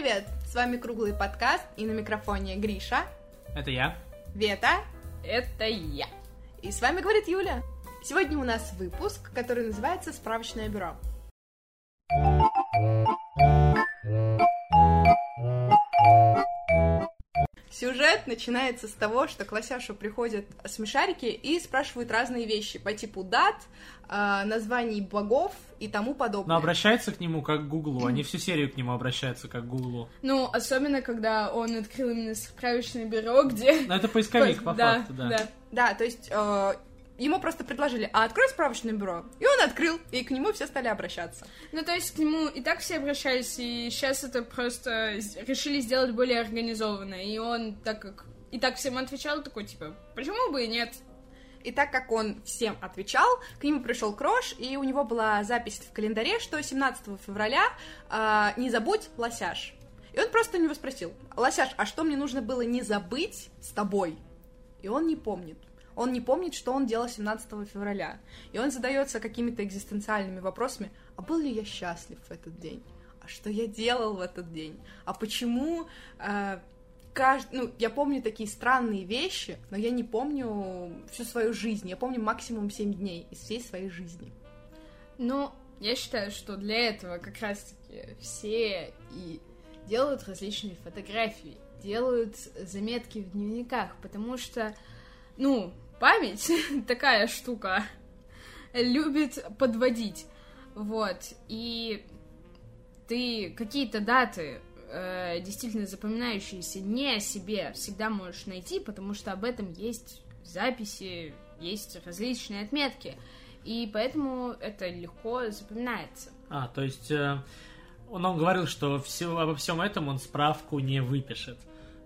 привет! С вами Круглый подкаст и на микрофоне Гриша, Это я. Вета Это я. и с вами говорит Юля. Сегодня у нас выпуск, который называется «Справочное бюро». Сюжет начинается с того, что к Лосяшу приходят смешарики и спрашивают разные вещи по типу дат, э, названий богов и тому подобное. Но обращается к нему как к Гуглу. Они всю серию к нему обращаются как к Гуглу. Ну, особенно, когда он открыл именно справочное бюро, где... Но это поисковик, по да, факту, да. да. Да, то есть э, ему просто предложили, а открой справочное бюро. И он открыл, и к нему все стали обращаться. Ну, то есть к нему и так все обращались, и сейчас это просто решили сделать более организованно. И он, так как и так всем отвечал, такой, типа, почему бы и нет? И так как он всем отвечал, к нему пришел Крош, и у него была запись в календаре, что 17 февраля э, не забудь лосяш. И он просто у него спросил, Лосяш, а что мне нужно было не забыть с тобой? И он не помнит. Он не помнит, что он делал 17 февраля. И он задается какими-то экзистенциальными вопросами. А был ли я счастлив в этот день? А что я делал в этот день? А почему... э, кажд- Ну, я помню такие странные вещи, но я не помню всю свою жизнь. Я помню максимум 7 дней из всей своей жизни. Ну, я считаю, что для этого как раз-таки все и делают различные фотографии, делают заметки в дневниках, потому что, ну, память такая штука любит подводить, вот, и ты какие-то даты э, действительно запоминающиеся не о себе всегда можешь найти, потому что об этом есть записи, есть различные отметки. И поэтому это легко запоминается. А, то есть э, он, он говорил, что все, обо всем этом он справку не выпишет.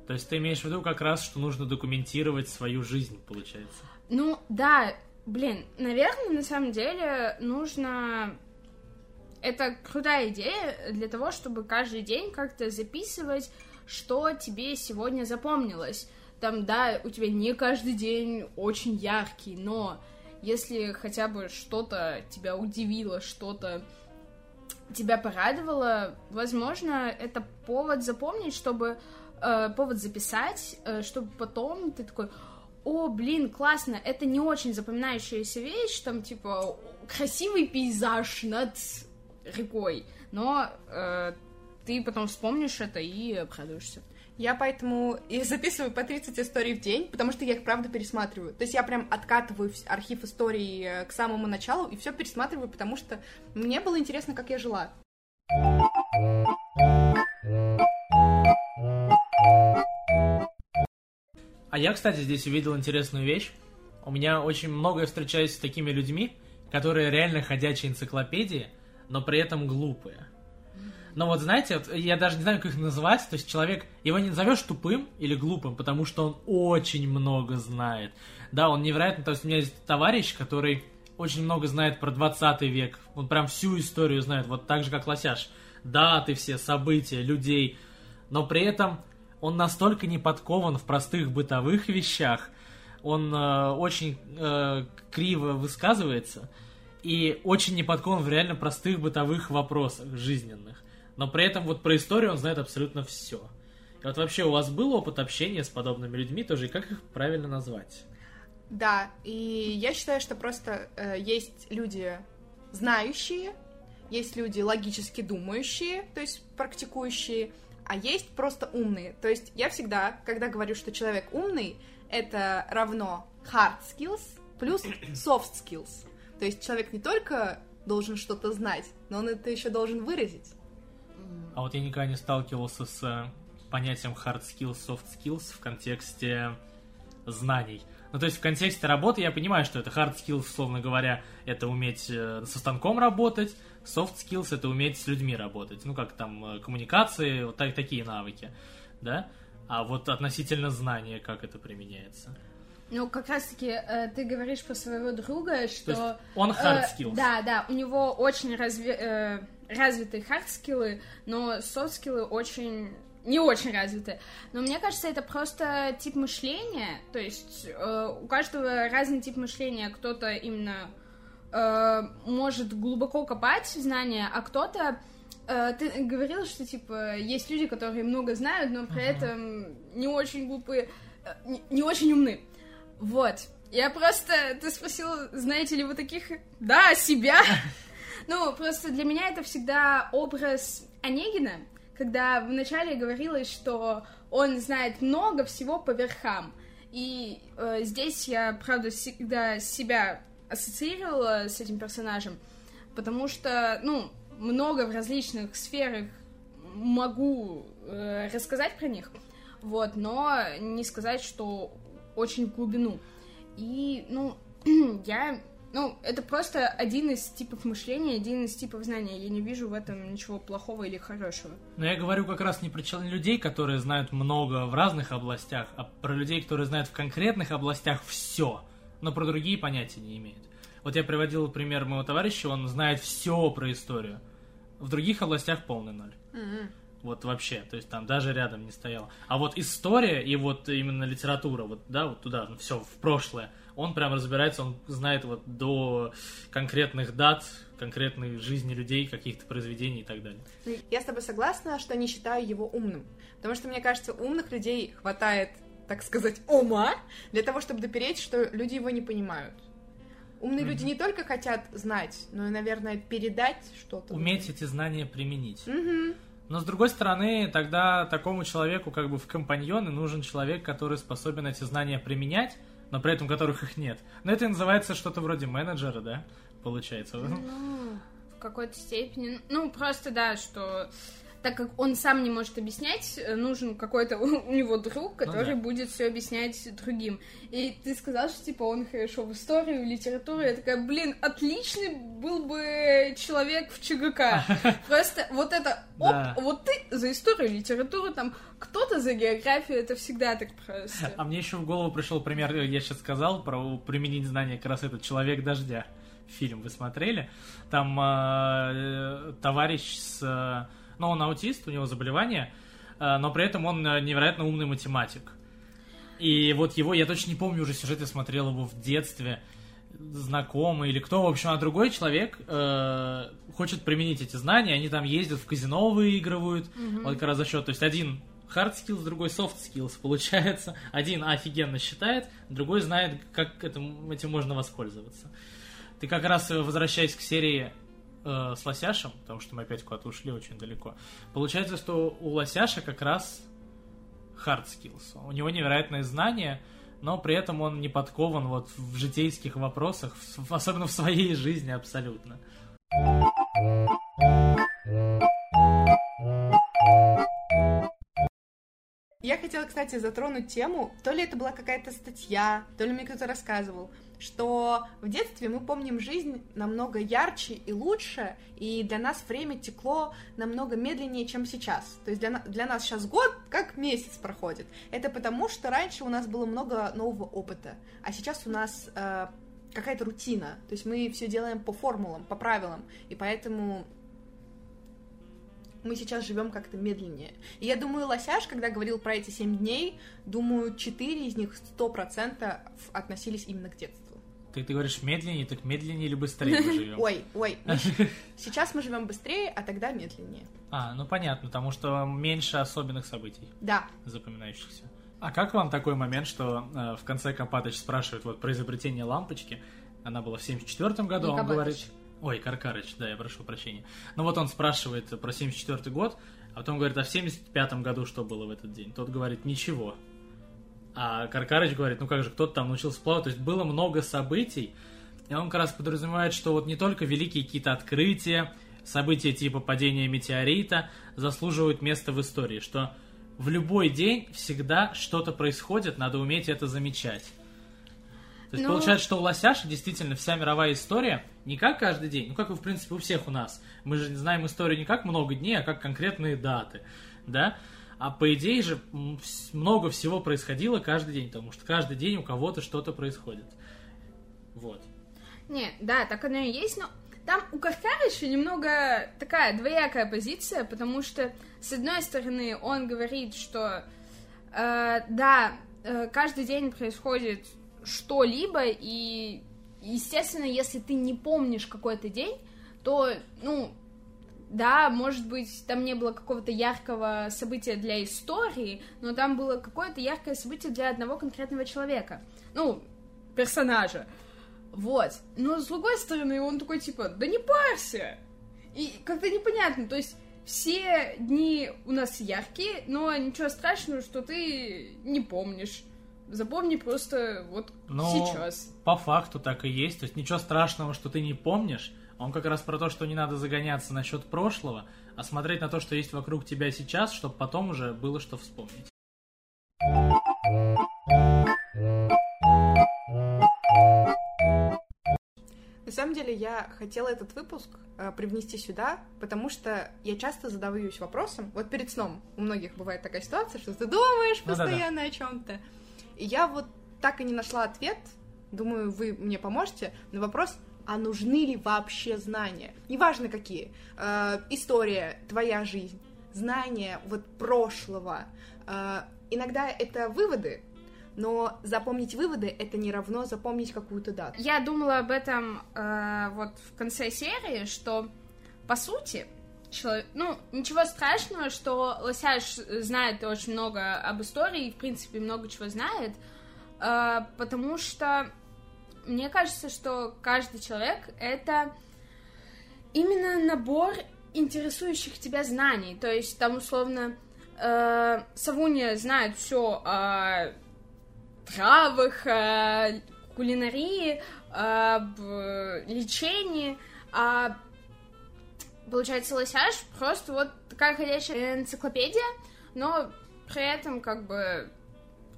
То есть ты имеешь в виду как раз, что нужно документировать свою жизнь, получается. Ну, да, блин, наверное, на самом деле нужно... Это крутая идея для того, чтобы каждый день как-то записывать, что тебе сегодня запомнилось. Там, да, у тебя не каждый день очень яркий, но если хотя бы что-то тебя удивило, что-то тебя порадовало, возможно, это повод запомнить, чтобы э, повод записать, э, чтобы потом ты такой, о, блин, классно, это не очень запоминающаяся вещь, там, типа, красивый пейзаж над рекой, но э, ты потом вспомнишь это и обрадуешься. Я поэтому и записываю по 30 историй в день, потому что я их правда пересматриваю. То есть я прям откатываю архив историй э, к самому началу и все пересматриваю, потому что мне было интересно, как я жила. А я, кстати, здесь увидел интересную вещь. У меня очень много встречаюсь с такими людьми, которые реально ходячие энциклопедии, но при этом глупые. Но вот знаете, вот я даже не знаю, как их называть. То есть человек, его не назовешь тупым или глупым, потому что он очень много знает. Да, он невероятно. То есть у меня есть товарищ, который очень много знает про 20 век. Он прям всю историю знает, вот так же, как Лосяш. Даты все, события, людей. Но при этом он настолько не подкован в простых бытовых вещах, он э, очень э, криво высказывается и очень не подкован в реально простых бытовых вопросах жизненных. Но при этом вот про историю он знает абсолютно все. И вот вообще у вас был опыт общения с подобными людьми тоже, и как их правильно назвать? Да, и я считаю, что просто э, есть люди знающие, есть люди логически думающие, то есть практикующие, а есть просто умные. То есть я всегда, когда говорю, что человек умный, это равно hard skills плюс soft skills. То есть человек не только должен что-то знать, но он это еще должен выразить. А вот я никогда не сталкивался с э, понятием hard skills, soft skills в контексте знаний. Ну, то есть в контексте работы я понимаю, что это hard skills, условно говоря, это уметь э, со станком работать, soft skills это уметь с людьми работать. Ну, как там э, коммуникации, вот так- такие навыки, да? А вот относительно знания, как это применяется. Ну, как раз-таки э, ты говоришь про своего друга, что... Он hard Э, skills. Да, да, у него очень разве- э, развитые хард-скиллы, но софт-скиллы очень не очень развиты. Но мне кажется, это просто тип мышления. То есть э, у каждого разный тип мышления. Кто-то именно э, может глубоко копать знания, а кто-то э, ты говорила, что, типа, есть люди, которые много знают, но при Ага. этом не очень глупые, э, не, не очень умны. Вот. Я просто... Ты спросила, знаете ли вы таких? Да, себя. Ну, просто для меня это всегда образ Онегина, когда вначале говорилось, что он знает много всего по верхам. И э, здесь я, правда, всегда себя ассоциировала с этим персонажем, потому что, ну, много в различных сферах могу э, рассказать про них, вот, но не сказать, что очень в глубину. И, ну, я, ну, это просто один из типов мышления, один из типов знания. Я не вижу в этом ничего плохого или хорошего. Но я говорю как раз не про людей, которые знают много в разных областях, а про людей, которые знают в конкретных областях все, но про другие понятия не имеют. Вот я приводил пример моего товарища, он знает все про историю. В других областях полный ноль. М-м. Вот вообще, то есть там даже рядом не стоял. А вот история и вот именно литература, вот, да, вот туда, ну, все, в прошлое, он прям разбирается, он знает вот до конкретных дат, конкретной жизни людей, каких-то произведений и так далее. Я с тобой согласна, что не считаю его умным. Потому что, мне кажется, умных людей хватает, так сказать, ума для того, чтобы допереть, что люди его не понимают. Умные люди не только хотят знать, но и, наверное, передать что-то. Уметь эти знания применить. Мгм. Но с другой стороны, тогда такому человеку как бы в компаньоны нужен человек, который способен эти знания применять, но при этом которых их нет. Но это и называется что-то вроде менеджера, да? Получается. Ну, в какой-то степени. Ну, просто да, что так как он сам не может объяснять, э, нужен какой-то у него друг, который да. будет все объяснять другим. И ты сказал, что типа он хорошо в историю, в литературу. Я такая, блин, отличный был бы человек в ЧГК. Просто вот это, оп, вот ты за историю, литературу, там кто-то за географию, это всегда так просто. А мне еще в голову пришел пример, я сейчас сказал про применить знания, как раз этот «Человек дождя». Фильм вы смотрели? Там э, товарищ с... э, Ну, он аутист, у него заболевание, э, но при этом он э, невероятно умный математик. И вот его, я точно не помню уже сюжет, я смотрел его в детстве, знакомый или кто, в общем, а другой человек э, хочет применить эти знания, они там ездят в казино, выигрывают, вот как раз за счет, то есть один hard skills, другой soft skills получается, один офигенно считает, другой знает, как этим, этим можно воспользоваться. Ты как раз, э, возвращаясь к серии э, с Лосяшем, потому что мы опять куда-то ушли очень далеко, получается, что у Лосяша как раз hard skills. У него невероятные знания, но при этом он не подкован вот в житейских вопросах, особенно в своей жизни абсолютно. Я хотела, кстати, затронуть тему, то ли это была какая-то статья, то ли мне кто-то рассказывал, что в детстве мы помним жизнь намного ярче и лучше, и для нас время текло намного медленнее, чем сейчас. То есть для, для нас сейчас год как месяц проходит. Это потому, что раньше у нас было много нового опыта, а сейчас у нас э, какая-то рутина. То есть мы все делаем по формулам, по правилам, и поэтому мы сейчас живем как-то медленнее. И я думаю, Лосяш, когда говорил про эти семь дней, думаю, четыре из них сто процентов относились именно к детству. Ты, ты говоришь медленнее, так медленнее или быстрее мы живем? Ой, ой, сейчас мы живем быстрее, а тогда медленнее. А, ну понятно, потому что меньше особенных событий, Да, запоминающихся. А как вам такой момент, что э, в конце Копатыч спрашивает вот про изобретение лампочки? Она была в 74 году, Не он Копатыч. говорит... Ой, Каркарыч, да, я прошу прощения. Ну вот он спрашивает про 74 год, а потом говорит, а в 75 году что было в этот день? Тот говорит, ничего. А Каркарыч говорит, ну как же, кто-то там научился плавать. То есть было много событий, и он как раз подразумевает, что вот не только великие какие-то открытия, события типа падения метеорита заслуживают места в истории, что в любой день всегда что-то происходит, надо уметь это замечать. То есть Ну- получается, что у Лосяша действительно вся мировая история не как каждый день, ну как и в принципе у всех у нас. Мы же знаем историю не как много дней, а как конкретные даты, да? А по идее же много всего происходило каждый день, потому что каждый день у кого-то что-то происходит. Вот. Не, да, так оно и есть, но там у Каркарыча немного такая двоякая позиция, потому что, с одной стороны, он говорит, что э, да, э, каждый день происходит что-либо, и, естественно, если ты не помнишь какой-то день, то, ну, да, может быть, там не было какого-то яркого события для истории, но там было какое-то яркое событие для одного конкретного человека. Ну, персонажа. Вот. Но с другой стороны, он такой, типа, да не парься! И как-то непонятно, то есть все дни у нас яркие, но ничего страшного, что ты не помнишь. Запомни просто вот Но сейчас. По факту так и есть. То есть ничего страшного, что ты не помнишь. Он как раз про то, что не надо загоняться насчет прошлого, а смотреть на то, что есть вокруг тебя сейчас, чтобы потом уже было что вспомнить. На самом деле я хотела этот выпуск э, привнести сюда, потому что я часто задаюсь вопросом, вот перед сном у многих бывает такая ситуация, что ты думаешь Ну постоянно о чем-то. И я вот так и не нашла ответ, думаю, вы мне поможете, на вопрос, а нужны ли вообще знания? Неважно какие. Э, история, твоя жизнь, знания вот прошлого. Э, иногда это выводы, но запомнить выводы это не равно запомнить какую-то дату. Я думала об этом э, вот в конце серии, что по сути человек, ну ничего страшного, что Лосяш знает очень много об истории и в принципе много чего знает, э, потому что мне кажется, что каждый человек это именно набор интересующих тебя знаний, то есть там условно э, Савуня знает все о травах, о кулинарии, об э, лечении, а получается лосяш просто вот такая ходячая энциклопедия, но при этом как бы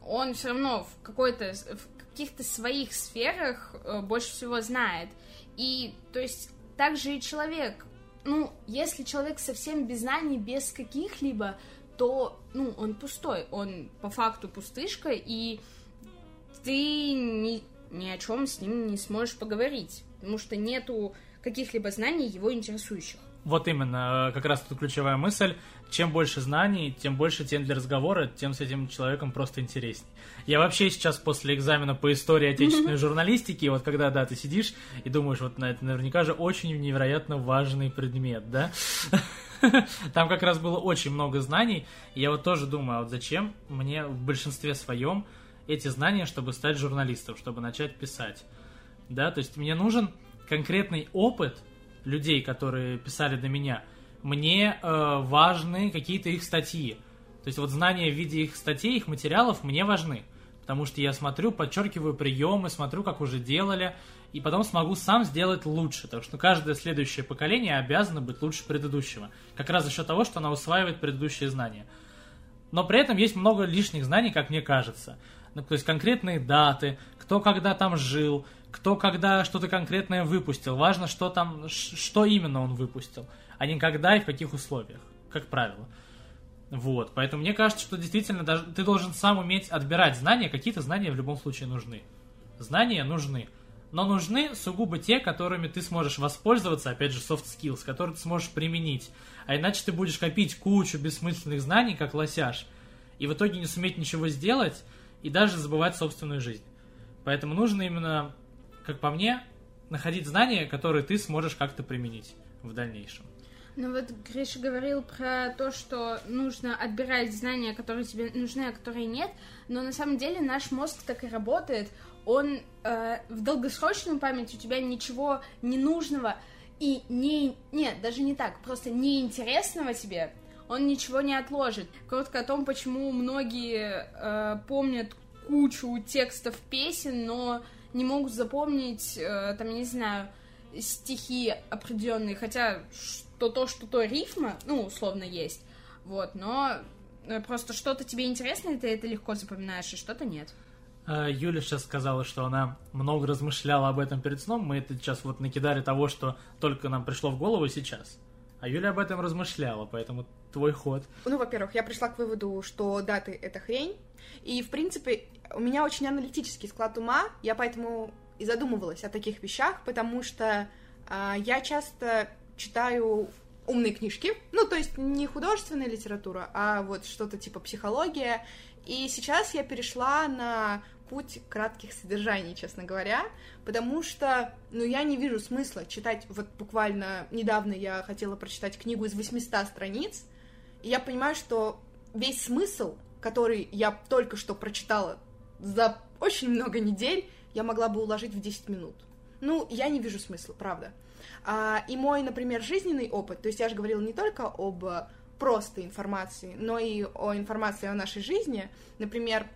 он все равно в какой-то в каких-то своих сферах э, больше всего знает. И то есть также и человек. Ну, если человек совсем без знаний, без каких-либо, то, ну, он пустой, он по факту пустышка, и ты ни, ни о чем с ним не сможешь поговорить, потому что нету каких-либо знаний его интересующих. Вот именно, э, как раз тут ключевая мысль. Чем больше знаний, тем больше тем для разговора, тем с этим человеком просто интересней. Я вообще сейчас после экзамена по истории отечественной журналистики, вот когда, да, ты сидишь и думаешь, вот на это наверняка же очень невероятно важный предмет, да? Там как раз было очень много знаний, и я вот тоже думаю, а вот зачем мне в большинстве своем эти знания, чтобы стать журналистом, чтобы начать писать, да? То есть мне нужен конкретный опыт, людей, которые писали до меня, мне э, важны какие-то их статьи. То есть вот знания в виде их статей, их материалов мне важны. Потому что я смотрю, подчеркиваю приемы, смотрю, как уже делали, и потом смогу сам сделать лучше. Так что каждое следующее поколение обязано быть лучше предыдущего. Как раз за счет того, что оно усваивает предыдущие знания. Но при этом есть много лишних знаний, как мне кажется. Ну, то есть конкретные даты, кто когда там жил, кто когда что-то конкретное выпустил. Важно, что там, что именно он выпустил, а не когда и в каких условиях, как правило. Вот, поэтому мне кажется, что действительно даже ты должен сам уметь отбирать знания, какие-то знания в любом случае нужны. Знания нужны, но нужны сугубо те, которыми ты сможешь воспользоваться, опять же, soft skills, которые ты сможешь применить. А иначе ты будешь копить кучу бессмысленных знаний, как лосяш, и в итоге не суметь ничего сделать, и даже забывать собственную жизнь. Поэтому нужно именно как по мне, находить знания, которые ты сможешь как-то применить в дальнейшем. Ну вот Гриша говорил про то, что нужно отбирать знания, которые тебе нужны, а которые нет, но на самом деле наш мозг так и работает. Он э, в долгосрочной памяти у тебя ничего ненужного и не... Нет, даже не так, просто неинтересного тебе он ничего не отложит. Коротко о том, почему многие э, помнят кучу текстов песен, но не могут запомнить, э, там, я не знаю, стихи определенные, хотя что то, что то рифма, ну, условно, есть, вот, но э, просто что-то тебе интересно, и ты это легко запоминаешь, и что-то нет. А, Юля сейчас сказала, что она много размышляла об этом перед сном. Мы это сейчас вот накидали того, что только нам пришло в голову сейчас. А Юля об этом размышляла, поэтому твой ход. Ну, во-первых, я пришла к выводу, что даты — это хрень. И, в принципе, у меня очень аналитический склад ума, я поэтому и задумывалась о таких вещах, потому что э, я часто читаю умные книжки, ну, то есть не художественная литература, а вот что-то типа психология, и сейчас я перешла на путь кратких содержаний, честно говоря, потому что, ну, я не вижу смысла читать, вот буквально недавно я хотела прочитать книгу из 800 страниц, и я понимаю, что весь смысл, который я только что прочитала за очень много недель, я могла бы уложить в 10 минут. Ну, я не вижу смысла, правда. А, и мой, например, жизненный опыт, то есть я же говорила не только об просто информации, но и о информации о нашей жизни. Например,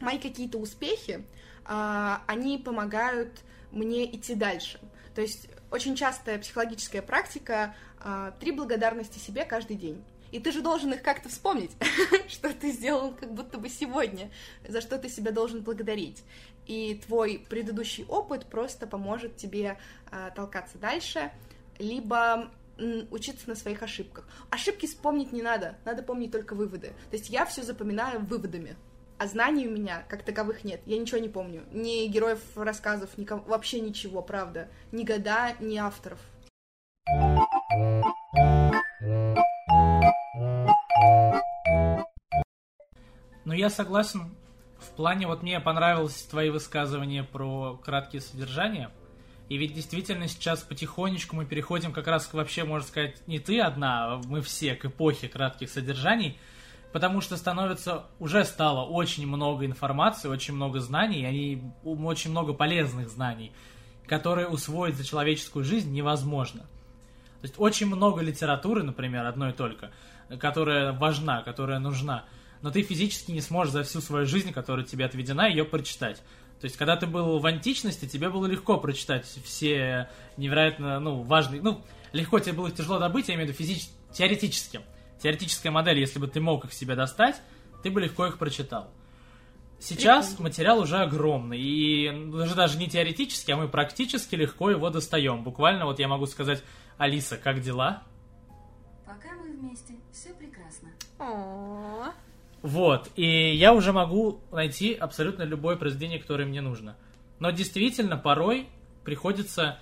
мои какие-то успехи, а, они помогают мне идти дальше. То есть очень частая психологическая практика а, три благодарности себе каждый день. И ты же должен их как-то вспомнить, что ты сделал как будто бы сегодня, за что ты себя должен благодарить. И твой предыдущий опыт просто поможет тебе э, толкаться дальше, либо учиться на своих ошибках. Ошибки вспомнить не надо, надо помнить только выводы. То есть я все запоминаю выводами. А знаний у меня как таковых нет. Я ничего не помню. Ни героев рассказов, ни вообще ничего, правда. Ни года, ни авторов. Ну, я согласен. В плане, вот мне понравилось твои высказывания про краткие содержания. И ведь действительно сейчас потихонечку мы переходим как раз к вообще, можно сказать, не ты одна, а мы все к эпохе кратких содержаний, потому что становится, уже стало очень много информации, очень много знаний, и очень много полезных знаний, которые усвоить за человеческую жизнь невозможно. То есть очень много литературы, например, одной только, которая важна, которая нужна, но ты физически не сможешь за всю свою жизнь, которая тебе отведена, ее прочитать. То есть, когда ты был в античности, тебе было легко прочитать все невероятно, ну, важные, ну, легко тебе было тяжело добыть, я имею в виду физически, теоретически. Теоретическая модель, если бы ты мог их себе достать, ты бы легко их прочитал. Сейчас Прикольно. материал уже огромный, и даже, даже не теоретически, а мы практически легко его достаем. Буквально вот я могу сказать, Алиса, как дела? Пока мы вместе, все прекрасно. О-о-о. Вот, и я уже могу найти абсолютно любое произведение, которое мне нужно. Но действительно, порой приходится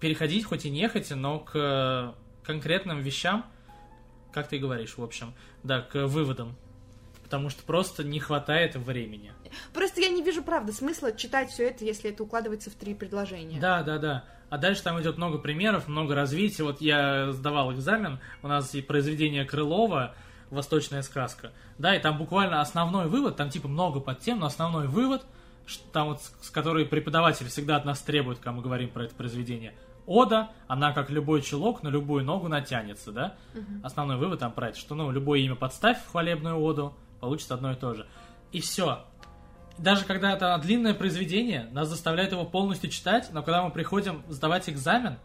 переходить, хоть и нехотя, но к конкретным вещам, как ты говоришь, в общем, да, к выводам. Потому что просто не хватает времени. Просто я не вижу, правда, смысла читать все это, если это укладывается в три предложения. Да, да, да. А дальше там идет много примеров, много развития. Вот я сдавал экзамен, у нас и произведение Крылова, «Восточная сказка». Да, и там буквально основной вывод, там типа много подтем, но основной вывод, там вот, с которой преподаватель всегда от нас требует, когда мы говорим про это произведение, Ода, она как любой чулок на любую ногу натянется, да? Угу. Основной вывод там про это, что, ну, любое имя подставь в хвалебную оду, получится одно и то же. И все. Даже когда это длинное произведение, нас заставляют его полностью читать, но когда мы приходим сдавать экзамен,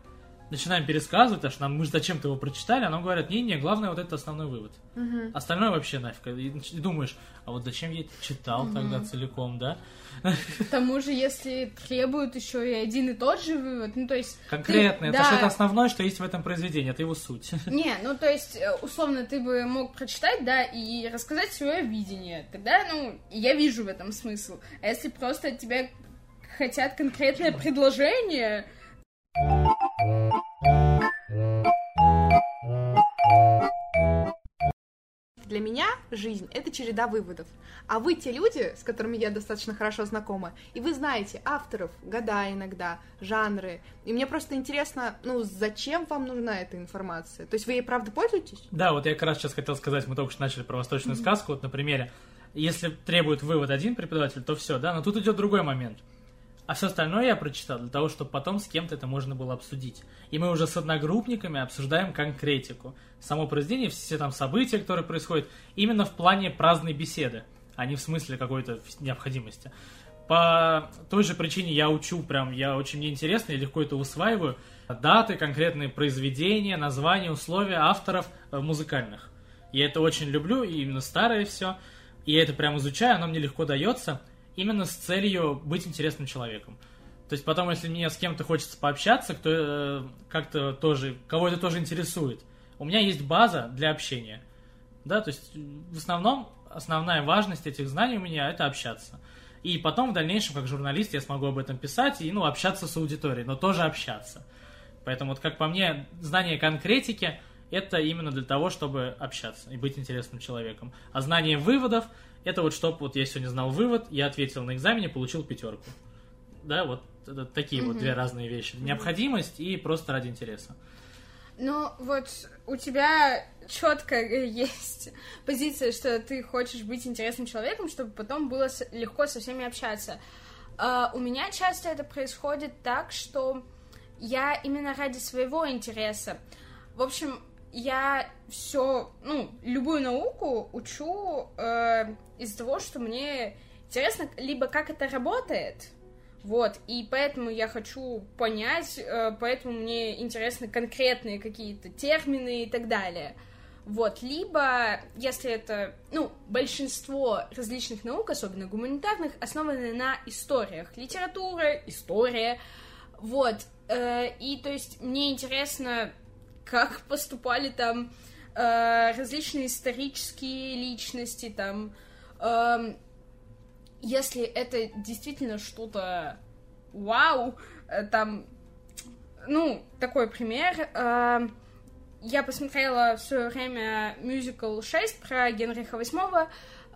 начинаем пересказывать, аж нам мы же зачем-то его прочитали, а нам говорят, не-не, главное вот это основной вывод. Угу. Остальное вообще нафиг. И, думаешь, а вот зачем я это читал угу. тогда целиком, да? К тому же, если требуют еще и один и тот же вывод, ну то есть... Конкретно, это да. что-то основное, что есть в этом произведении, это его суть. Не, ну то есть, э, условно, ты бы мог прочитать, да, и рассказать свое видение. Тогда, ну, я вижу в этом смысл. А если просто от тебя хотят конкретное предложение, для меня жизнь — это череда выводов. А вы те люди, с которыми я достаточно хорошо знакома, и вы знаете авторов, года иногда, жанры. И мне просто интересно, ну, зачем вам нужна эта информация? То есть вы ей правда пользуетесь? Да, вот я как раз сейчас хотел сказать, мы только что начали про восточную mm-hmm. сказку, вот на примере. Если требует вывод один преподаватель, то все, да, но тут идет другой момент — а все остальное я прочитал для того, чтобы потом с кем-то это можно было обсудить. И мы уже с одногруппниками обсуждаем конкретику. Само произведение, все там события, которые происходят, именно в плане праздной беседы, а не в смысле какой-то необходимости. По той же причине я учу прям, я очень мне интересно, я легко это усваиваю. Даты, конкретные произведения, названия, условия авторов э, музыкальных. Я это очень люблю, и именно старое все. И я это прям изучаю, оно мне легко дается – именно с целью быть интересным человеком. То есть потом, если мне с кем-то хочется пообщаться, кто э, как-то тоже, кого это тоже интересует, у меня есть база для общения. Да, то есть в основном основная важность этих знаний у меня это общаться. И потом в дальнейшем, как журналист, я смогу об этом писать и, ну, общаться с аудиторией, но тоже общаться. Поэтому, вот как по мне, знание конкретики – это именно для того, чтобы общаться и быть интересным человеком. А знание выводов Это вот чтоб вот я сегодня знал вывод, я ответил на экзамене, получил пятерку. Да, вот это такие вот две разные вещи. Необходимость и просто ради интереса. Ну, вот у тебя четко есть позиция, что ты хочешь быть интересным человеком, чтобы потом было легко со всеми общаться. А, у меня часто это происходит так, что я именно ради своего интереса. В общем, я все, ну, любую науку учу э, из-за того, что мне интересно, либо как это работает, вот, и поэтому я хочу понять, э, поэтому мне интересны конкретные какие-то термины и так далее. Вот, либо, если это, ну, большинство различных наук, особенно гуманитарных, основаны на историях. Литература, история, вот. э, и, то есть, мне интересно, как поступали там э, различные исторические личности, там, эм, если это действительно что-то вау, э, там, ну, такой пример, э, я посмотрела в свое время мюзикл 6 про Генриха VIII,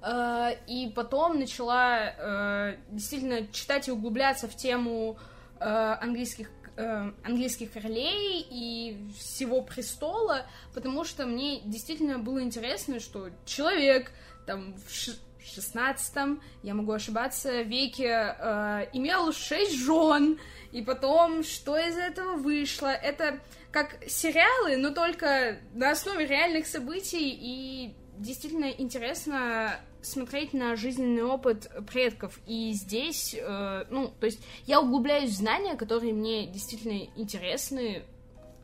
э, и потом начала э, действительно читать и углубляться в тему э, английских э, английских королей и всего престола, потому что мне действительно было интересно, что человек там в ш- 16 я могу ошибаться, веке э, имел шесть жен, и потом, что из этого вышло, это как сериалы, но только на основе реальных событий, и действительно интересно смотреть на жизненный опыт предков. И здесь, э, ну, то есть я углубляюсь в знания, которые мне действительно интересны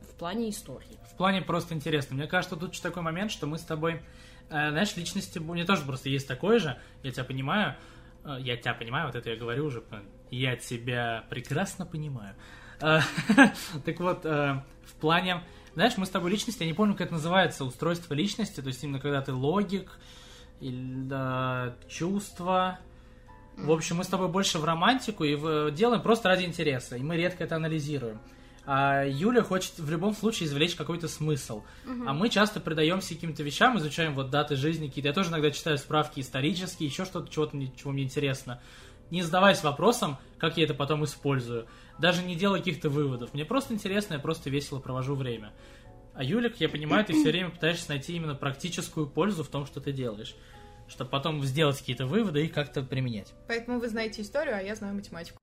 в плане истории. В плане просто интересно. Мне кажется, тут такой момент, что мы с тобой, э, знаешь, личности, у меня тоже просто есть такое же, я тебя понимаю, Э, я тебя понимаю, вот это я говорю уже, я тебя прекрасно понимаю. Э, Так вот, э, в плане, знаешь, мы с тобой личности, я не помню, как это называется, устройство личности, то есть именно когда ты логик, или да, чувства, в общем, мы с тобой больше в романтику и в- делаем просто ради интереса, и мы редко это анализируем. А Юля хочет в любом случае извлечь какой-то смысл. А мы часто предаемся каким-то вещам, изучаем вот даты жизни какие-то. Я тоже иногда читаю справки исторические, еще что-то, чего-то, чего мне интересно. Не задаваясь вопросом, как я это потом использую. Даже не делая каких-то выводов. Мне просто интересно, я просто весело провожу время. А Юля, как я понимаю, ты все время пытаешься найти именно практическую пользу в том, что ты делаешь. Чтобы потом сделать какие-то выводы и как-то применять. Поэтому вы знаете историю, а я знаю математику.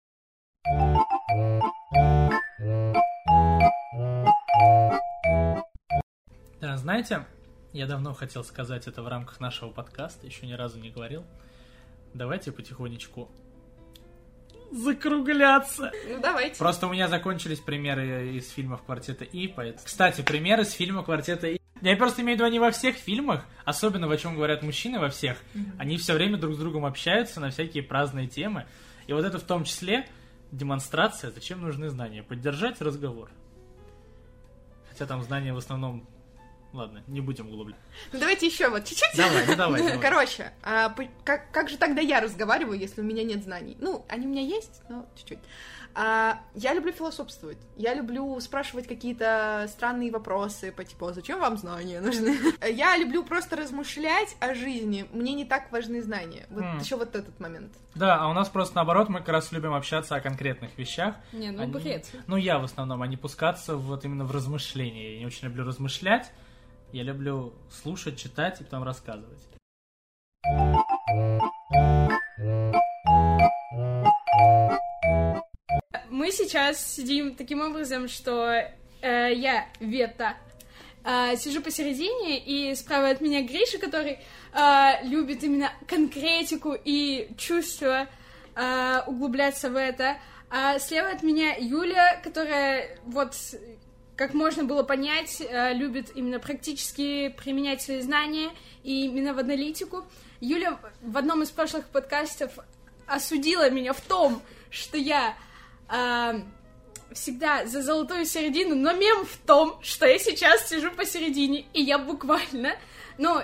Да, знаете, я давно хотел сказать это в рамках нашего подкаста, еще ни разу не говорил. Давайте потихонечку закругляться. Ну, давайте. Просто у меня закончились примеры из фильмов «Квартета И». поэт- Кстати, примеры из фильма «Квартета И». Я просто имею в виду, они во всех фильмах, особенно о чем говорят мужчины во всех, они все время друг с другом общаются на всякие праздные темы. И вот это в том числе демонстрация, зачем нужны знания. Поддержать разговор. Хотя там знания в основном... Ладно, не будем углубляться. Ну, давайте еще вот чуть-чуть. Давай, ну давай, давай. Короче, а, по- как, как же тогда я разговариваю, если у меня нет знаний? Ну, они у меня есть, но чуть-чуть. А, я люблю философствовать. Я люблю спрашивать какие-то странные вопросы по типу, «А зачем вам знания нужны? Я люблю просто размышлять о жизни. Мне не так важны знания. Вот М. еще вот этот момент. Да, а у нас просто наоборот, мы как раз любим общаться о конкретных вещах. Не, ну Они- бред. Ну, я в основном, а не пускаться вот именно в размышления. Я не очень люблю размышлять. Я люблю слушать, читать и потом рассказывать. Мы сейчас сидим таким образом, что э, я Вета э, сижу посередине, и справа от меня Гриша, который э, любит именно конкретику и чувство э, углубляться в это. А слева от меня Юля, которая вот как можно было понять, э, любит именно практически применять свои знания и именно в аналитику. Юля в одном из прошлых подкастов осудила меня в том, что я а, всегда за золотую середину, но мем в том, что я сейчас сижу посередине, и я буквально, ну,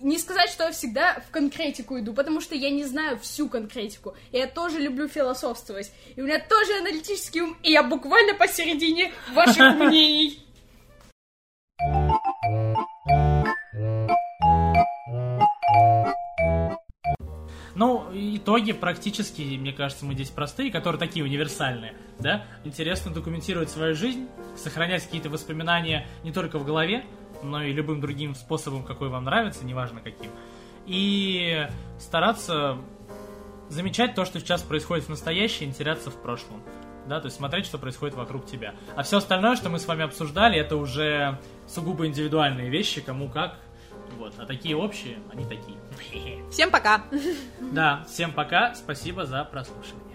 не сказать, что я всегда в конкретику иду, потому что я не знаю всю конкретику. Я тоже люблю философствовать. И у меня тоже аналитический ум, и я буквально посередине ваших мнений. Итоги практически, мне кажется, мы здесь простые, которые такие универсальные, да? Интересно документировать свою жизнь, сохранять какие-то воспоминания не только в голове, но и любым другим способом, какой вам нравится, неважно каким. И стараться замечать то, что сейчас происходит в настоящем, и теряться в прошлом. Да, то есть смотреть, что происходит вокруг тебя. А все остальное, что мы с вами обсуждали, это уже сугубо индивидуальные вещи, кому как. Вот. А такие общие, они такие. Всем пока! Да, всем пока, спасибо за прослушивание.